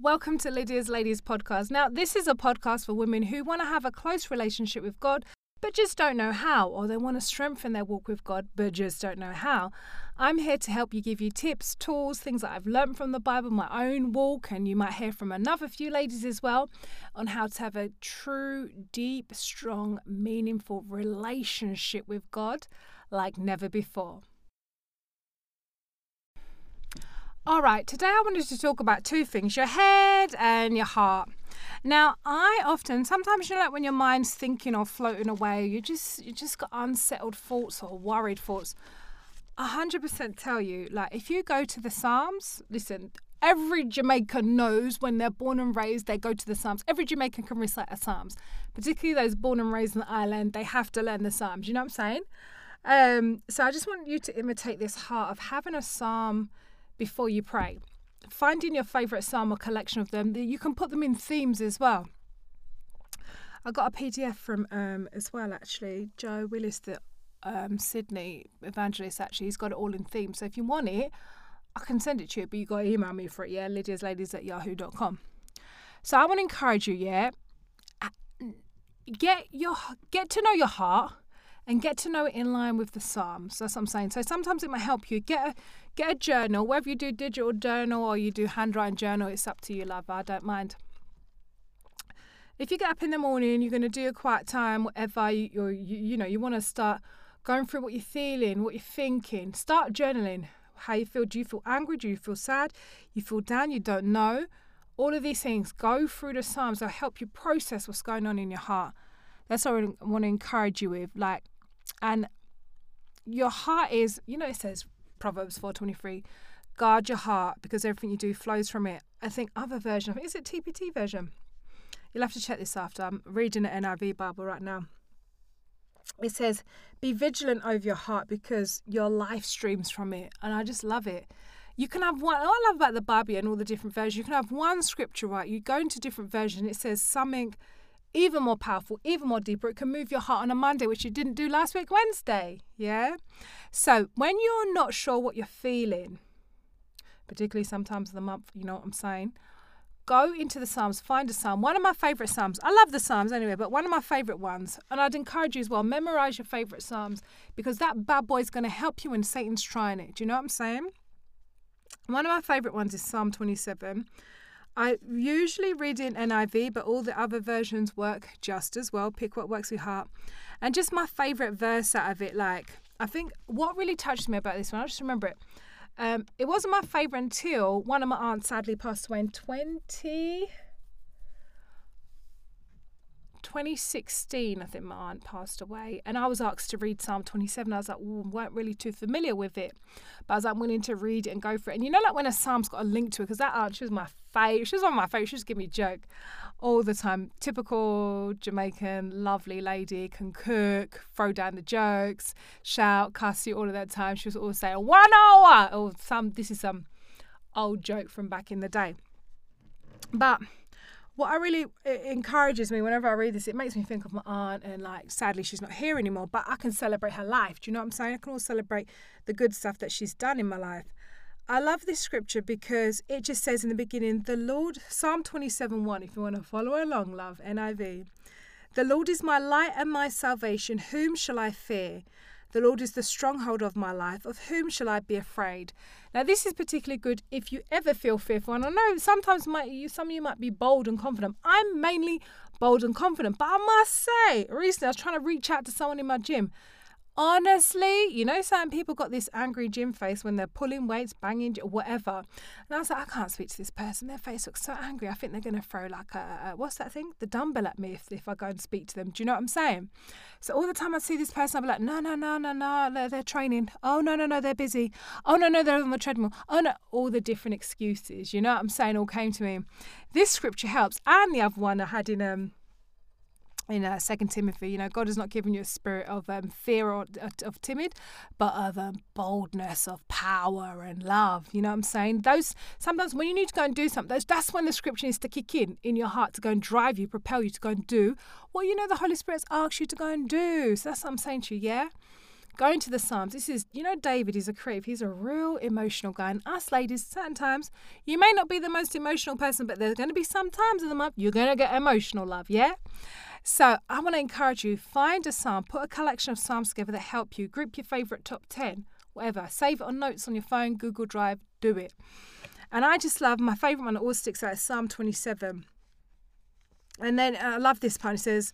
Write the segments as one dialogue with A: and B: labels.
A: Welcome to Lydia's Ladies podcast. Now, this is a podcast for women who want to have a close relationship with God, but just don't know how, or they want to strengthen their walk with God, but just don't know how. I'm here to help you give you tips, tools, things that I've learned from the Bible, my own walk, and you might hear from another few ladies as well on how to have a true, deep, strong, meaningful relationship with God like never before. All right, today I wanted to talk about two things your head and your heart. Now, I often, sometimes you know, like when your mind's thinking or floating away, you just you just got unsettled thoughts or worried thoughts. A hundred percent tell you, like if you go to the Psalms, listen, every Jamaican knows when they're born and raised, they go to the Psalms. Every Jamaican can recite the Psalms, particularly those born and raised in the island. They have to learn the Psalms. You know what I'm saying? Um, so I just want you to imitate this heart of having a Psalm before you pray. Finding your favourite psalm or collection of them, you can put them in themes as well. I got a PDF from um, as well actually. Joe Willis, the um, Sydney evangelist, actually, he's got it all in themes. So if you want it, I can send it to you, but you got to email me for it, yeah? Lydia's Ladies at yahoo.com. So I want to encourage you, yeah? Get your get to know your heart and get to know it in line with the Psalms. That's what I'm saying. So sometimes it might help you get a get a journal, whether you do digital journal or you do handwriting journal, it's up to you, love. I don't mind. If you get up in the morning, you're going to do a quiet time, whatever you you, you know, you want to start going through what you're feeling, what you're thinking. Start journaling. How you feel? Do you feel angry? Do you feel sad? You feel down? You don't know. All of these things. Go through the Psalms. They'll help you process what's going on in your heart. That's what I want to encourage you with. Like and your heart is, you know, it says Proverbs 4:23, guard your heart because everything you do flows from it. I think other version, I think is it TPT version. You'll have to check this after. I'm reading the NIV Bible right now. It says, "Be vigilant over your heart because your life streams from it," and I just love it. You can have one. I love about the Bible and all the different versions. You can have one scripture, right? You go into different versions. It says something even more powerful, even more deeper. It can move your heart on a Monday, which you didn't do last week, Wednesday. Yeah? So when you're not sure what you're feeling, particularly sometimes of the month, you know what I'm saying? Go into the Psalms, find a Psalm. One of my favourite Psalms. I love the Psalms anyway, but one of my favourite ones. And I'd encourage you as well, memorize your favourite Psalms because that bad boy is going to help you when Satan's trying it. Do you know what I'm saying? One of my favourite ones is Psalm 27. I usually read in NIV, but all the other versions work just as well. Pick what works your heart. And just my favourite verse out of it, like, I think what really touched me about this one, I just remember it. Um, it wasn't my favourite until one of my aunts sadly passed away in 20. 2016, I think my aunt passed away, and I was asked to read Psalm 27. I was like, weren't really too familiar with it, but I was like, willing to read it and go for it. And you know, like when a psalm's got a link to it, because that aunt, she was my favourite. She was on my favourites. She just give me a joke all the time. Typical Jamaican, lovely lady, can cook, throw down the jokes, shout, cuss you all of that time. She was always saying one hour or some. This is some old joke from back in the day, but what I really encourages me whenever I read this, it makes me think of my aunt, and like sadly she's not here anymore. But I can celebrate her life. Do you know what I'm saying? I can all celebrate the good stuff that she's done in my life. I love this scripture because it just says in the beginning, the Lord, Psalm 27 1, if you want to follow along, love, NIV. The Lord is my light and my salvation. Whom shall I fear? The Lord is the stronghold of my life. Of whom shall I be afraid? Now, this is particularly good if you ever feel fearful. And I know sometimes might you, some of you might be bold and confident. I'm mainly bold and confident, but I must say, recently I was trying to reach out to someone in my gym honestly, you know, certain people got this angry gym face when they're pulling weights, banging, or whatever. And I was like, I can't speak to this person. Their face looks so angry. I think they're going to throw like a, a, what's that thing? The dumbbell at me if, if I go and speak to them. Do you know what I'm saying? So all the time I see this person, I'll be like, no, no, no, no, no, they're, they're training. Oh, no, no, no, they're busy. Oh, no, no, they're on the treadmill. Oh, no, all the different excuses. You know what I'm saying? All came to me. This scripture helps. And the other one I had in, um, in uh, Second Timothy, you know, God has not given you a spirit of um, fear or uh, of timid, but of um, boldness, of power and love. You know what I'm saying? Those sometimes when you need to go and do something, those, that's when the scripture needs to kick in in your heart to go and drive you, propel you to go and do what you know the Holy Spirit's asked you to go and do. So that's what I'm saying to you. Yeah, Going to the Psalms, this is, you know, David is a creep. He's a real emotional guy. And us ladies, certain times, you may not be the most emotional person, but there's going to be some times in the month you're going to get emotional love, yeah? So I want to encourage you find a psalm, put a collection of psalms together that help you, group your favorite top 10, whatever. Save it on notes on your phone, Google Drive, do it. And I just love my favorite one that always sticks out is Psalm 27. And then uh, I love this part. It says,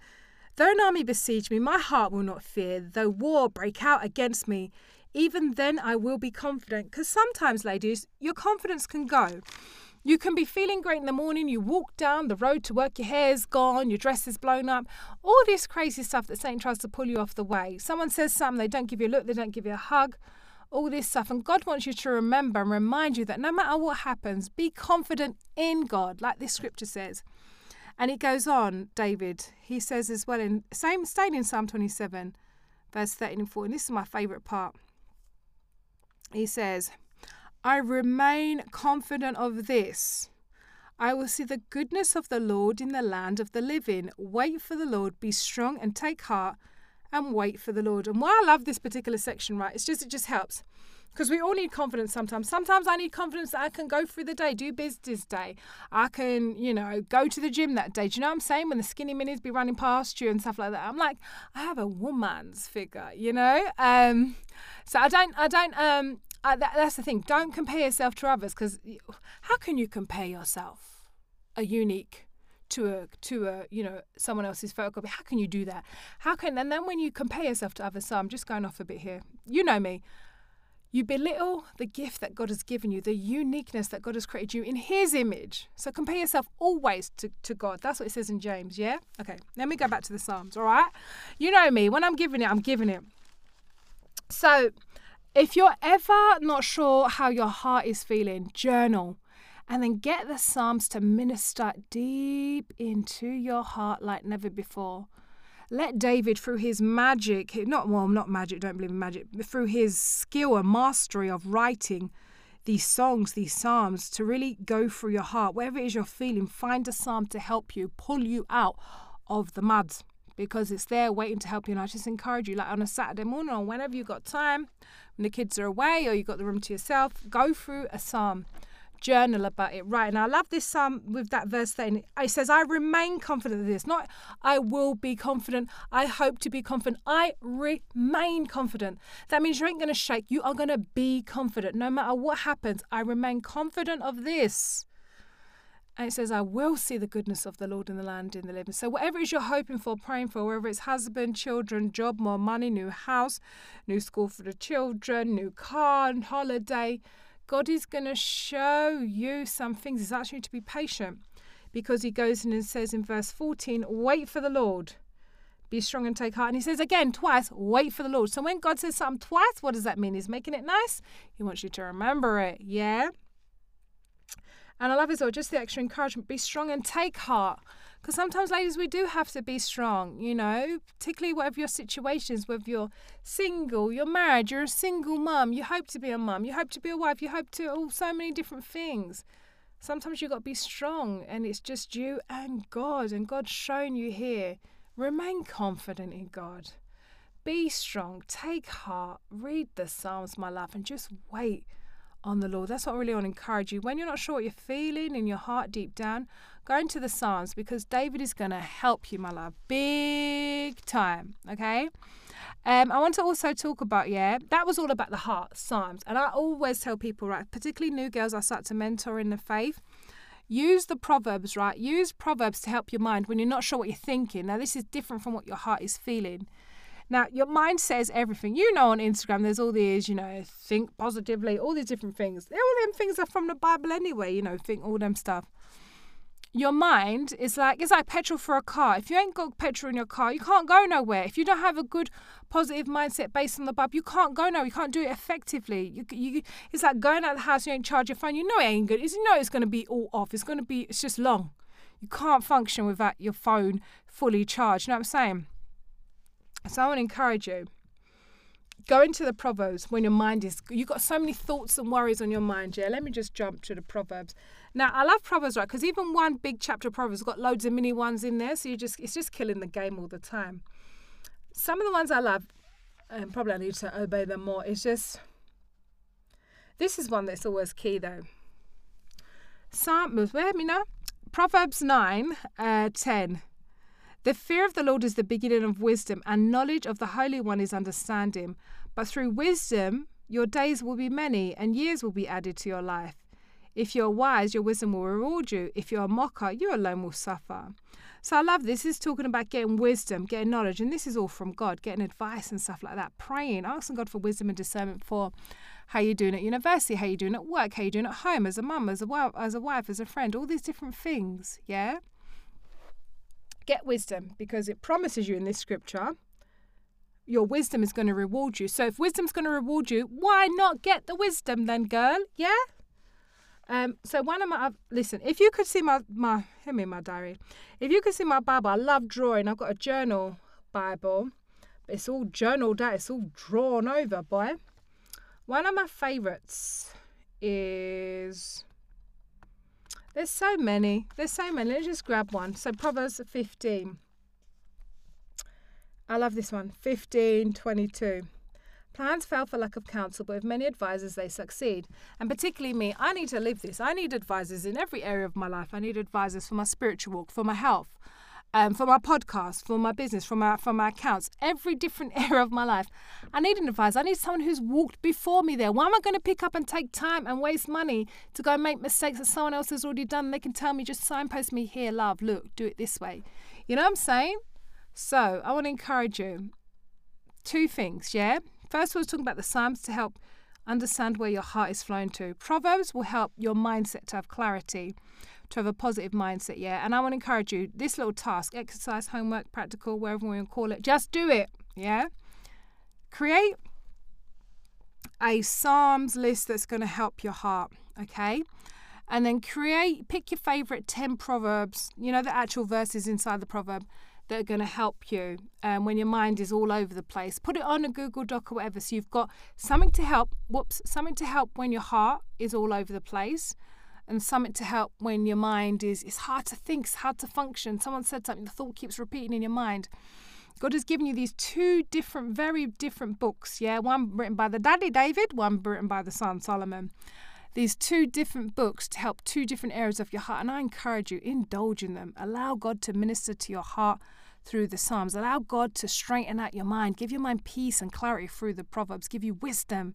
A: Though an army besiege me, my heart will not fear. Though war break out against me, even then I will be confident. Because sometimes, ladies, your confidence can go. You can be feeling great in the morning, you walk down the road to work, your hair's gone, your dress is blown up, all this crazy stuff that Satan tries to pull you off the way. Someone says something, they don't give you a look, they don't give you a hug, all this stuff. And God wants you to remember and remind you that no matter what happens, be confident in God, like this scripture says. And it goes on, David, he says as well in same staying in Psalm 27, verse 13 and 14. This is my favourite part. He says, I remain confident of this. I will see the goodness of the Lord in the land of the living. Wait for the Lord, be strong and take heart and wait for the Lord. And why I love this particular section, right? It's just it just helps because we all need confidence sometimes. Sometimes I need confidence that I can go through the day, do business day. I can, you know, go to the gym that day. Do you know what I'm saying? When the skinny minis be running past you and stuff like that, I'm like, I have a woman's figure, you know. Um, so I don't, I don't, um, I, that, that's the thing. Don't compare yourself to others because how can you compare yourself, a unique? to a to a you know someone else's photocopy how can you do that how can and then when you compare yourself to others so i'm just going off a bit here you know me you belittle the gift that God has given you, the uniqueness that God has created you in His image. So compare yourself always to, to God. That's what it says in James, yeah? Okay, let me go back to the Psalms, all right? You know me, when I'm giving it, I'm giving it. So if you're ever not sure how your heart is feeling, journal and then get the Psalms to minister deep into your heart like never before let David, through his magic, not well, not magic, don't believe in magic, through his skill and mastery of writing these songs, these psalms, to really go through your heart, whatever it is you're feeling, find a psalm to help you, pull you out of the mud because it's there waiting to help you. And I just encourage you, like on a Saturday morning or whenever you've got time, when the kids are away or you've got the room to yourself, go through a psalm journal about it. Right. And I love this psalm with that verse then. It says, I remain confident of this. Not I will be confident. I hope to be confident. I remain confident. That means you ain't going to shake. You are going to be confident. No matter what happens, I remain confident of this. And it says, I will see the goodness of the Lord in the land in the living. So, whatever it is you're hoping for, praying for, whether it's husband, children, job, more money, new house, new school for the children, new car, holiday, God is going to show you some things. It's actually to be patient because he goes in and says in verse 14, wait for the Lord. Be strong and take heart. And he says again twice, wait for the Lord. So when God says something twice, what does that mean? He's making it nice. He wants you to remember it. Yeah. And I love as well, just the extra encouragement. Be strong and take heart. Because sometimes, ladies, we do have to be strong, you know, particularly whatever your situation is, whether you're single, you're married, you're a single mum, you hope to be a mum, you hope to be a wife, you hope to, oh, so many different things. Sometimes you've got to be strong, and it's just you and God, and God's shown you here. Remain confident in God. Be strong, take heart, read the Psalms, my love, and just wait on the Lord. That's what I really want to encourage you. When you're not sure what you're feeling in your heart deep down, go into the Psalms because David is going to help you, my love, big time. Okay. Um, I want to also talk about, yeah, that was all about the heart, Psalms. And I always tell people, right, particularly new girls I start to mentor in the faith, use the Proverbs, right? Use Proverbs to help your mind when you're not sure what you're thinking. Now, this is different from what your heart is feeling. Now, your mind says everything. You know, on Instagram, there's all these, you know, think positively, all these different things. All them things are from the Bible anyway, you know, think all them stuff. Your mind is like, it's like petrol for a car. If you ain't got petrol in your car, you can't go nowhere. If you don't have a good positive mindset based on the Bible, you can't go nowhere. You can't do it effectively. You, you, it's like going out the house, you ain't charge your phone. You know it ain't good. It's, you know it's going to be all off. It's going to be, it's just long. You can't function without your phone fully charged. You know what I'm saying? So I want to encourage you. Go into the Proverbs when your mind is, you've got so many thoughts and worries on your mind. Yeah, let me just jump to the Proverbs. Now, I love Proverbs, right? Because even one big chapter of Proverbs got loads of mini ones in there. So you just, it's just killing the game all the time. Some of the ones I love, and probably I need to obey them more. It's just this is one that's always key though. Psalms, where me now? Proverbs 9, uh, 10. The fear of the Lord is the beginning of wisdom, and knowledge of the Holy One is understanding. But through wisdom, your days will be many, and years will be added to your life. If you're wise, your wisdom will reward you. If you're a mocker, you alone will suffer. So I love this. This is talking about getting wisdom, getting knowledge, and this is all from God, getting advice and stuff like that. Praying, asking God for wisdom and discernment for how you're doing at university, how you're doing at work, how you're doing at home, as a mum, as a wife, as a wife, as a friend, all these different things. Yeah. Get wisdom because it promises you in this scripture your wisdom is going to reward you. So if wisdom's going to reward you, why not get the wisdom then, girl? Yeah? Um, so one of my listen, if you could see my my him in my diary, if you could see my Bible, I love drawing. I've got a journal Bible, it's all journaled out. It's all drawn over, boy. One of my favourites is there's so many. There's so many. Let's just grab one. So Proverbs 15. I love this one. 15, 22. Plans fail for lack of counsel, but with many advisors, they succeed. And particularly me, I need to live this. I need advisors in every area of my life. I need advisors for my spiritual walk, for my health, um, for my podcast, for my business, for my for my accounts, every different area of my life. I need an advisor. I need someone who's walked before me there. Why am I going to pick up and take time and waste money to go and make mistakes that someone else has already done? They can tell me, just signpost me here, love, look, do it this way. You know what I'm saying? So I want to encourage you. Two things, yeah? First, was talking about the Psalms to help understand where your heart is flowing to. Proverbs will help your mindset to have clarity, to have a positive mindset, yeah? And I want to encourage you this little task, exercise, homework, practical, wherever we call it, just do it, yeah? Create a Psalms list that's going to help your heart, okay? And then create, pick your favorite 10 Proverbs, you know, the actual verses inside the proverb that are going to help you um, when your mind is all over the place. Put it on a Google Doc or whatever so you've got something to help, whoops, something to help when your heart is all over the place and something to help when your mind is it's hard to think, it's hard to function. Someone said something, the thought keeps repeating in your mind. God has given you these two different, very different books. Yeah, one written by the daddy David, one written by the son Solomon. These two different books to help two different areas of your heart, and I encourage you indulge in them. Allow God to minister to your heart through the Psalms. Allow God to straighten out your mind, give your mind peace and clarity through the Proverbs, give you wisdom.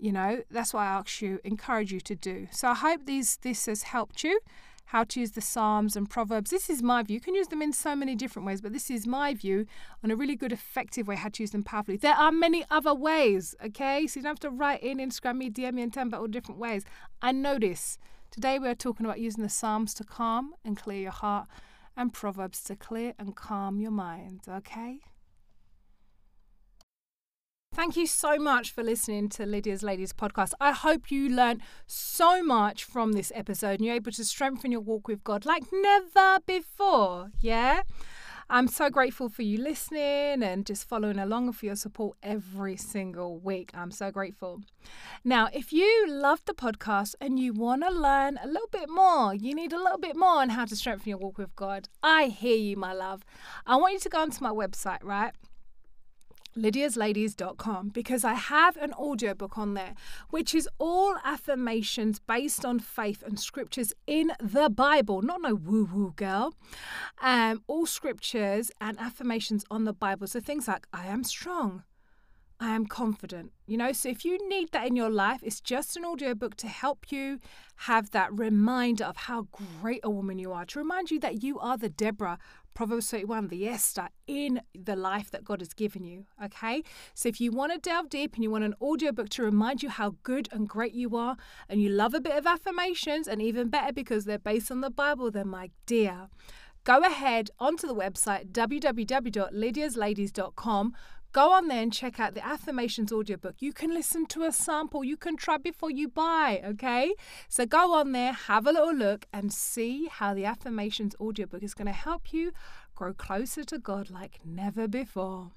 A: You know, that's what I ask you, encourage you to do. So I hope these this has helped you. How to use the Psalms and Proverbs. This is my view. You can use them in so many different ways, but this is my view on a really good, effective way how to use them powerfully. There are many other ways, okay? So you don't have to write in Instagram me, DM me, and tell me about all different ways. I know this. Today we're talking about using the Psalms to calm and clear your heart and Proverbs to clear and calm your mind, okay? Thank you so much for listening to Lydia's Ladies podcast. I hope you learned so much from this episode and you're able to strengthen your walk with God like never before. Yeah? I'm so grateful for you listening and just following along and for your support every single week. I'm so grateful. Now, if you love the podcast and you want to learn a little bit more, you need a little bit more on how to strengthen your walk with God, I hear you, my love. I want you to go onto my website, right? lydiasladies.com because I have an audiobook on there which is all affirmations based on faith and scriptures in the Bible, not no woo woo girl. Um, all scriptures and affirmations on the Bible. So things like, I am strong. I am confident. You know, so if you need that in your life, it's just an audiobook to help you have that reminder of how great a woman you are, to remind you that you are the Deborah Proverbs 31, the Esther in the life that God has given you. Okay? So if you want to delve deep and you want an audiobook to remind you how good and great you are, and you love a bit of affirmations, and even better because they're based on the Bible, then my dear, go ahead onto the website www.lydiasladies.com. Go on there and check out the affirmations audiobook. You can listen to a sample, you can try before you buy, okay? So go on there, have a little look, and see how the affirmations audiobook is going to help you grow closer to God like never before.